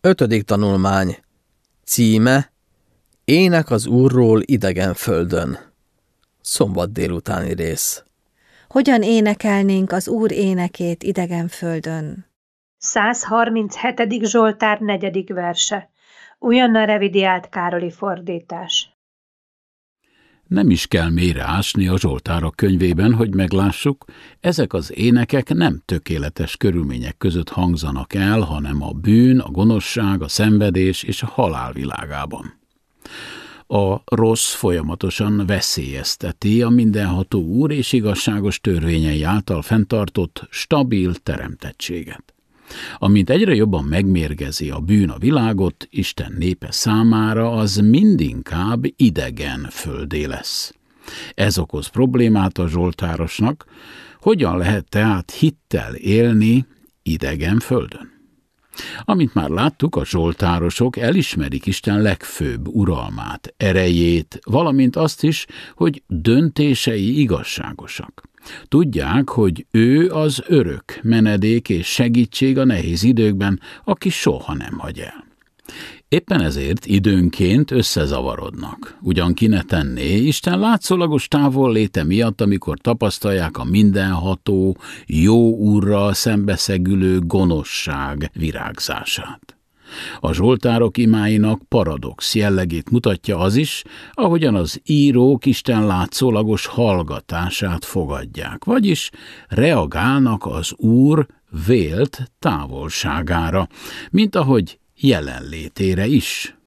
Ötödik tanulmány. Címe Ének az Úrról idegen földön. Szombat délutáni rész. Hogyan énekelnénk az Úr énekét idegen földön? 137. Zsoltár negyedik verse. Újonnan revidiált Károli fordítás. Nem is kell mélyre ásni a Zsoltárok könyvében, hogy meglássuk, ezek az énekek nem tökéletes körülmények között hangzanak el, hanem a bűn, a gonoszság, a szenvedés és a halál világában. A rossz folyamatosan veszélyezteti a mindenható úr és igazságos törvényei által fenntartott stabil teremtettséget. Amint egyre jobban megmérgezi a bűn a világot, Isten népe számára az mindinkább idegen földé lesz. Ez okoz problémát a Zsoltárosnak, hogyan lehet tehát hittel élni idegen földön. Amint már láttuk, a zsoltárosok elismerik Isten legfőbb uralmát, erejét, valamint azt is, hogy döntései igazságosak. Tudják, hogy ő az örök menedék és segítség a nehéz időkben, aki soha nem hagy el. Éppen ezért időnként összezavarodnak. Ugyan ki ne tenné, Isten látszólagos távol léte miatt, amikor tapasztalják a mindenható, jó úrral szembeszegülő gonoszság virágzását. A zsoltárok imáinak paradox jellegét mutatja az is, ahogyan az írók Isten látszólagos hallgatását fogadják, vagyis reagálnak az Úr vélt távolságára, mint ahogy jelenlétére is.